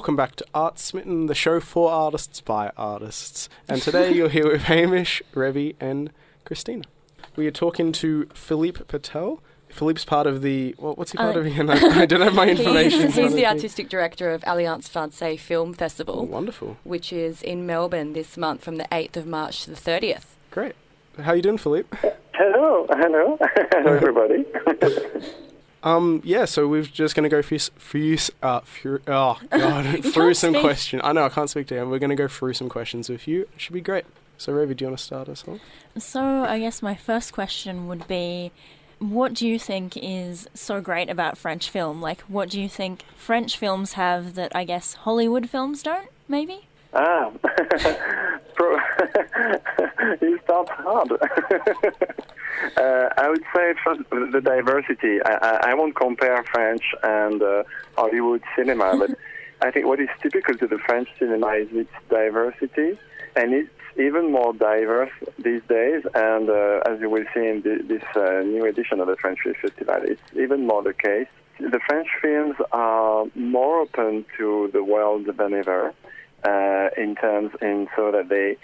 welcome back to Art Smitten, the show for artists by artists. And today you're here with Hamish, Rebi, and Christina. We are talking to Philippe Platel. Philippe's part of the. Well, what's he part Uh, of again? I, I don't have my information. He's, he's the artistic director of Alliance Française Film Oh, Festival, wonderful. which is in Melbourne this month from the 8th of March to the 30th. Great. How you doing, Philippe? Hello, hello, hello, everybody. Um, yeah, so we're just going to go through, through, uh, through, oh, God, through some speak. questions. I know, I can't speak to you. We're going to go through some questions with you. It should be great. So, Rebi, do you want to start us off? So, I guess my first question would be what do you think is so great about French film? Like, what do you think French films have that I guess Hollywood films don't, maybe? ah, Pro- you start hard. uh, I would say first the diversity. I, I, I won't compare French and uh, Hollywood cinema, but I think what is typical to the French cinema is its diversity, and it's even more diverse these days. And uh, as you will see in the, this uh, new edition of the French Film Festival, it's even more the case. The French films are more open to the world than ever uh, in terms in so that they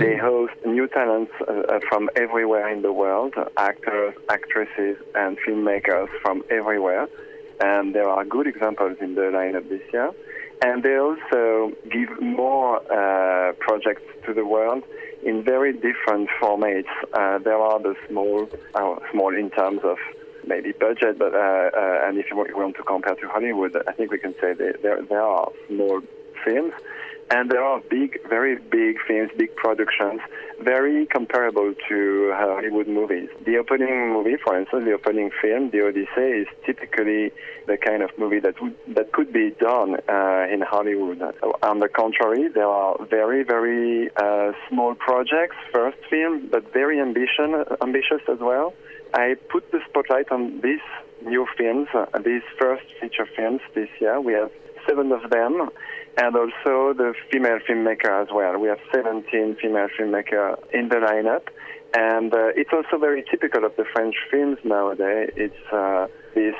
they host new talents uh, uh, from everywhere in the world, actors, actresses, and filmmakers from everywhere. And there are good examples in the lineup this year. And they also give more uh, projects to the world in very different formats. Uh, there are the small, uh, small in terms of maybe budget, but uh, uh, and if you want- to compare to Hollywood, I think we can say that there there are small films, and there are big, very big films, big productions, very comparable to Hollywood movies. The opening movie, for instance, the opening film, The Odyssey, is typically the kind of movie that would, that could be done uh, in Hollywood. On the contrary, there are very, very uh, small projects, first film, but very ambition, ambitious as well. I put the spotlight on these new films, uh, these first feature films this year. We have seven of them, and also the female filmmaker as well. We have 17 female filmmaker in the lineup, and uh, it's also very typical of the French films nowadays. It's uh, this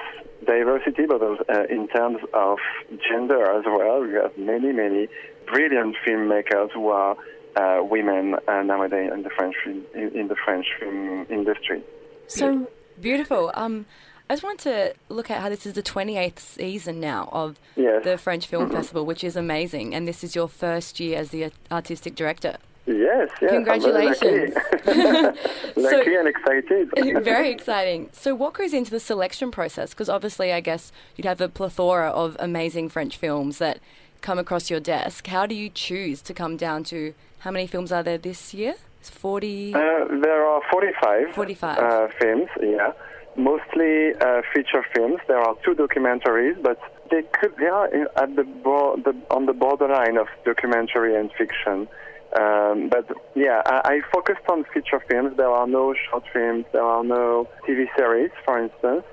diversity, but uh, in terms of gender as well. We have many, many brilliant filmmakers who are uh, women uh, nowadays in the French film, in, in the French film industry. So beautiful. Um, I just wanted to look at how this is the 28th season now of Yes. the French Film Festival, which is amazing. And this is your first year as the artistic director. Yes, yes. Congratulations. Lucky, So- lucky and excited. Very exciting. So, what goes into the selection process? Because obviously, I guess you'd have a plethora of amazing French films that come across your desk. How do you choose to come down to how many films are there this year? It's 40. Uh, there are 45, 45. Uh, films, yeah. Mostly uh, feature films. There are two documentaries, but they could they are at the, bo- the on the borderline of documentary and fiction. Um, but yeah, I, I focused on feature films. There are no short films. There are no TV series, for instance.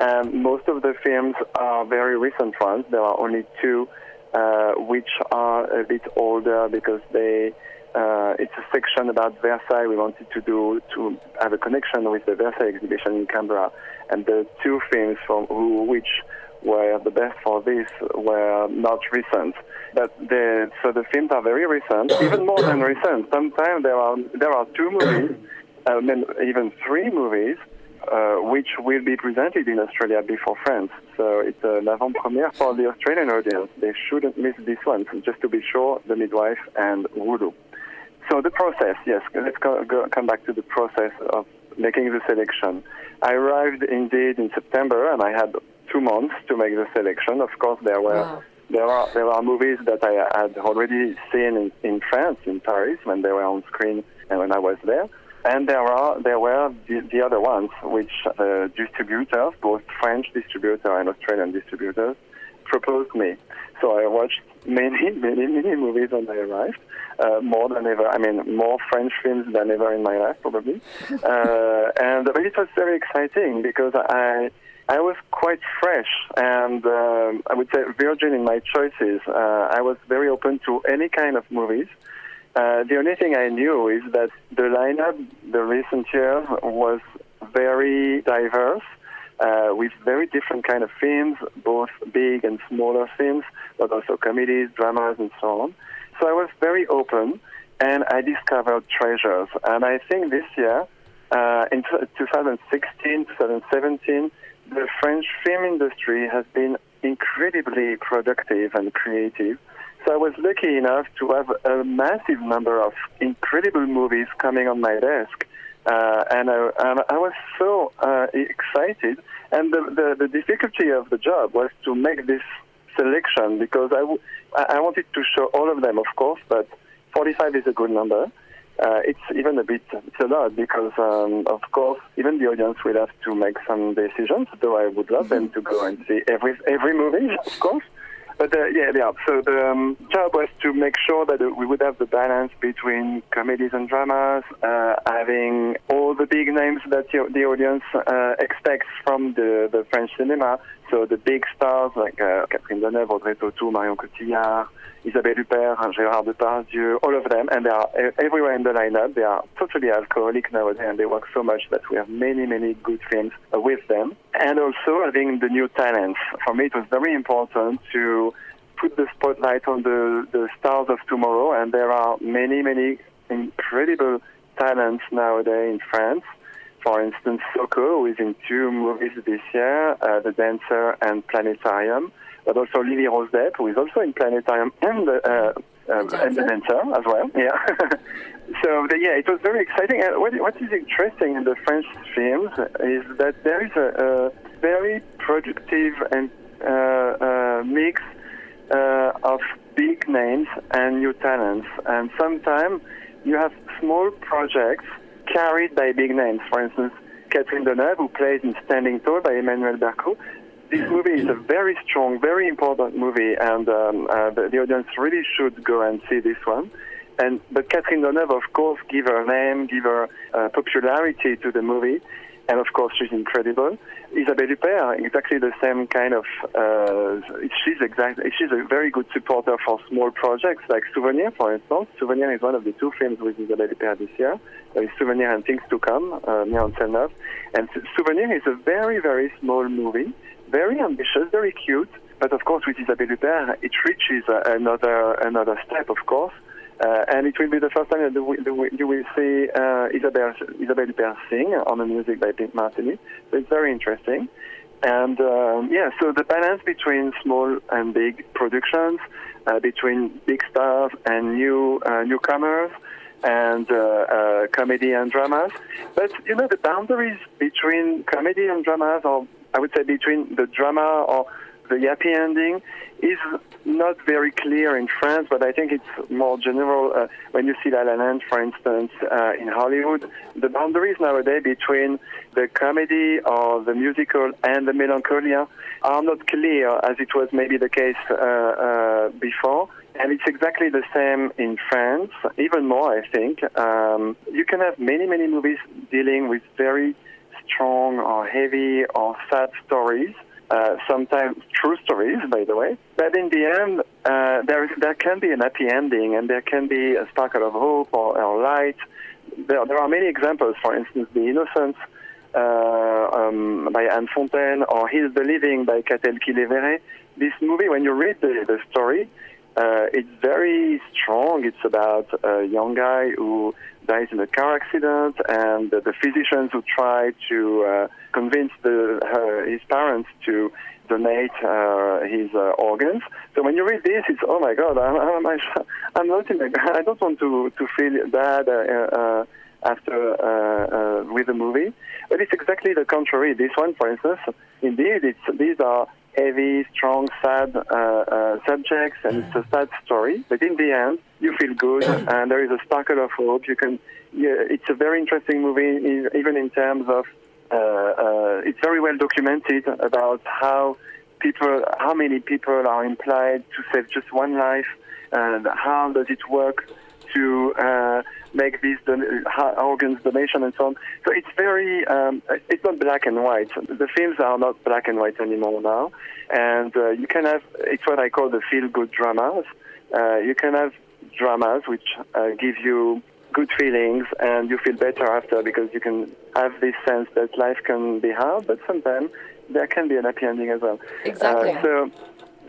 And most of the films are very recent ones. There are only two uh, which are a bit older because they uh, it's a section about Versailles. We wanted to do to have a connection with the Versailles exhibition in Canberra, and the two films from who, which were the best for this were not recent. But the, so the films are very recent, even more than recent. Sometimes there are there are two movies, uh, then even three movies uh, which will be presented in Australia before France. So it's an avant-premiere for the Australian audience. They shouldn't miss this one, just to be sure, The Midwife and Voodoo. So the process, yes, let's go, go, come back to the process of making the selection. I arrived indeed in September, and I had two months to make the selection. Of course, there were Wow. there are there are movies that I had already seen in, in France, in Paris, when they were on screen and when I was there. And there are there were the, the other ones, which uh, distributors, both French distributor and Australian distributors, proposed me. So I watched many, many, many movies when I arrived, uh, more than ever. I mean, more French films than ever in my life, probably. uh, and but it was very exciting because I. I was quite fresh and um, I would say virgin in my choices. Uh, I was very open to any kind of movies. Uh, the only thing I knew is that the lineup the recent year was very diverse, uh, with very different kind of films, both big and smaller films, but also comedies, dramas, and so on. So I was very open, and I discovered treasures. And I think this year, uh, in 2016, 2017, the French film industry has been incredibly productive and creative. So I was lucky enough to have a massive number of incredible movies coming on my desk. Uh, and, I, and, I, was so uh, excited. And the, the, the, difficulty of the job was to make this selection because I, w- I wanted to show all of them, of course, but 45 is a good number. Uh, it's even a bit, it's a lot because, um, of course, even the audience will have to make some decisions, though I would love them to go and see every, every movie, of course. But uh, yeah, yeah. So the um, job was to make sure that uh, we would have the balance between comedies and dramas, uh, having all the big names that the, the audience uh, expects from the, the French cinema. So the big stars like uh, Catherine Deneuve, Audrey Tautou, Marion Cotillard, Isabelle Huppert, Gérard Depardieu, all of them, and they are everywhere in the lineup. They are totally alcoholic nowadays, and they work so much that we have many, many good films with them. And also having the new talents. For me, it was very important to put the spotlight on the, the stars of tomorrow, and there are many, many incredible talents nowadays in France. For instance, Soko, who is in two movies this year, uh, The Dancer and Planetarium but also Lily Rose Depp, who is also in Planetarium and uh, um, and the dancer as well. Yeah. so the, yeah, it was very exciting. And what, what is interesting in the French films is that there is a, a very productive and uh, uh, mix uh, of big names and new talents. And sometimes you have small projects carried by big names. For instance, Catherine Deneuve, who plays in Standing Tall by Emmanuelle Bercot, this movie is a very strong, very important movie, and um, uh, the, the, audience really should go and see this one. And but Catherine Deneuve, of course, give her name, give her uh, popularity to the movie, and of course she's incredible. Isabelle Huppert, exactly the same kind of. Uh, she's exactly she's a very good supporter for small projects like Souvenir, for instance. Souvenir is one of the two films with Isabelle Huppert this year. There is Souvenir and Things to Come, uh, Mia Hansen-Løve. And Souvenir is a very very small movie very ambitious, very cute. But of course, with Isabelle Huppert, it reaches uh, another another step, of course. Uh, and it will be the first time that you will see uh, Isabelle, Isabelle Huppert sing on the music by Pink Martini. So it's very interesting. And um, yeah, so the balance between small and big productions, uh, between big stars and new uh, newcomers, and uh, uh, comedy and dramas. But you know, the boundaries between comedy and dramas or I would say between the drama or the happy ending is not very clear in France, but I think it's more general. Uh, when you see La La Land, for instance, uh, in Hollywood, the boundaries nowadays between the comedy or the musical and the melancholia are not clear as it was maybe the case uh, uh before. And it's exactly the same in France, even more, I think. Um, you can have many, many movies dealing with very strong or heavy or sad stories. Uh, sometimes true stories, by the way. But in the end, uh, there, there can be an happy ending and there can be a sparkle of hope or, or light. There, there are many examples, for instance, The Innocents uh, um, by Anne Fontaine or Heal the Living by Katell Quillévéré This movie, when you read the, the story, uh, it's very strong. It's about a young guy who dies in a car accident, and the, the physicians who try to uh, convince the, his parents to donate uh, his uh, organs. So when you read this, it's oh my God, I'm I'm, I'm not in I don't want to to feel bad. Uh, uh, after uh, uh, with the movie, but it's exactly the contrary. This one, for instance, indeed, it's these are heavy, strong, sad uh, uh, subjects, and it's a sad story. But in the end, you feel good, and there is a sparkle of hope. You can. Yeah, it's a very interesting movie, even in terms of. Uh, uh, it's very well documented about how people, how many people are implied to save just one life, and how does it work to uh, make these don- organs donation and so on. So it's very, um, it's not black and white. The films are not black and white anymore now, and uh, you can have. It's what I call the feel-good dramas. Uh, you can have dramas which uh, give you good feelings, and you feel better after because you can have this sense that life can be hard, but sometimes there can be an happy ending as well. Exactly. Uh, so,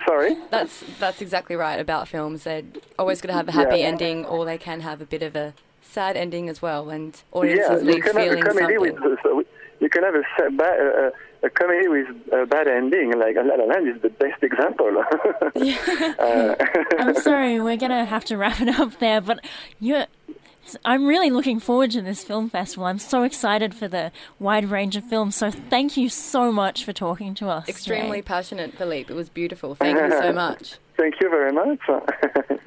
sorry. That's that's exactly right about films. They're always going to have a happy Yeah. ending, or they can have a bit of a sad ending as well, and Yeah, audiences you leave can have a feeling comedy something. with so you can have a, sa- a, a comedy with a bad ending. Like La La Land is the best example. uh, I'm sorry, we're gonna have to wrap it up there, but you're. I'm really looking forward to this film festival. I'm so excited for the wide range of films. So thank you so much for talking to us. Extremely today. passionate, Philippe. It was beautiful. Thank you so much. Thank you very much.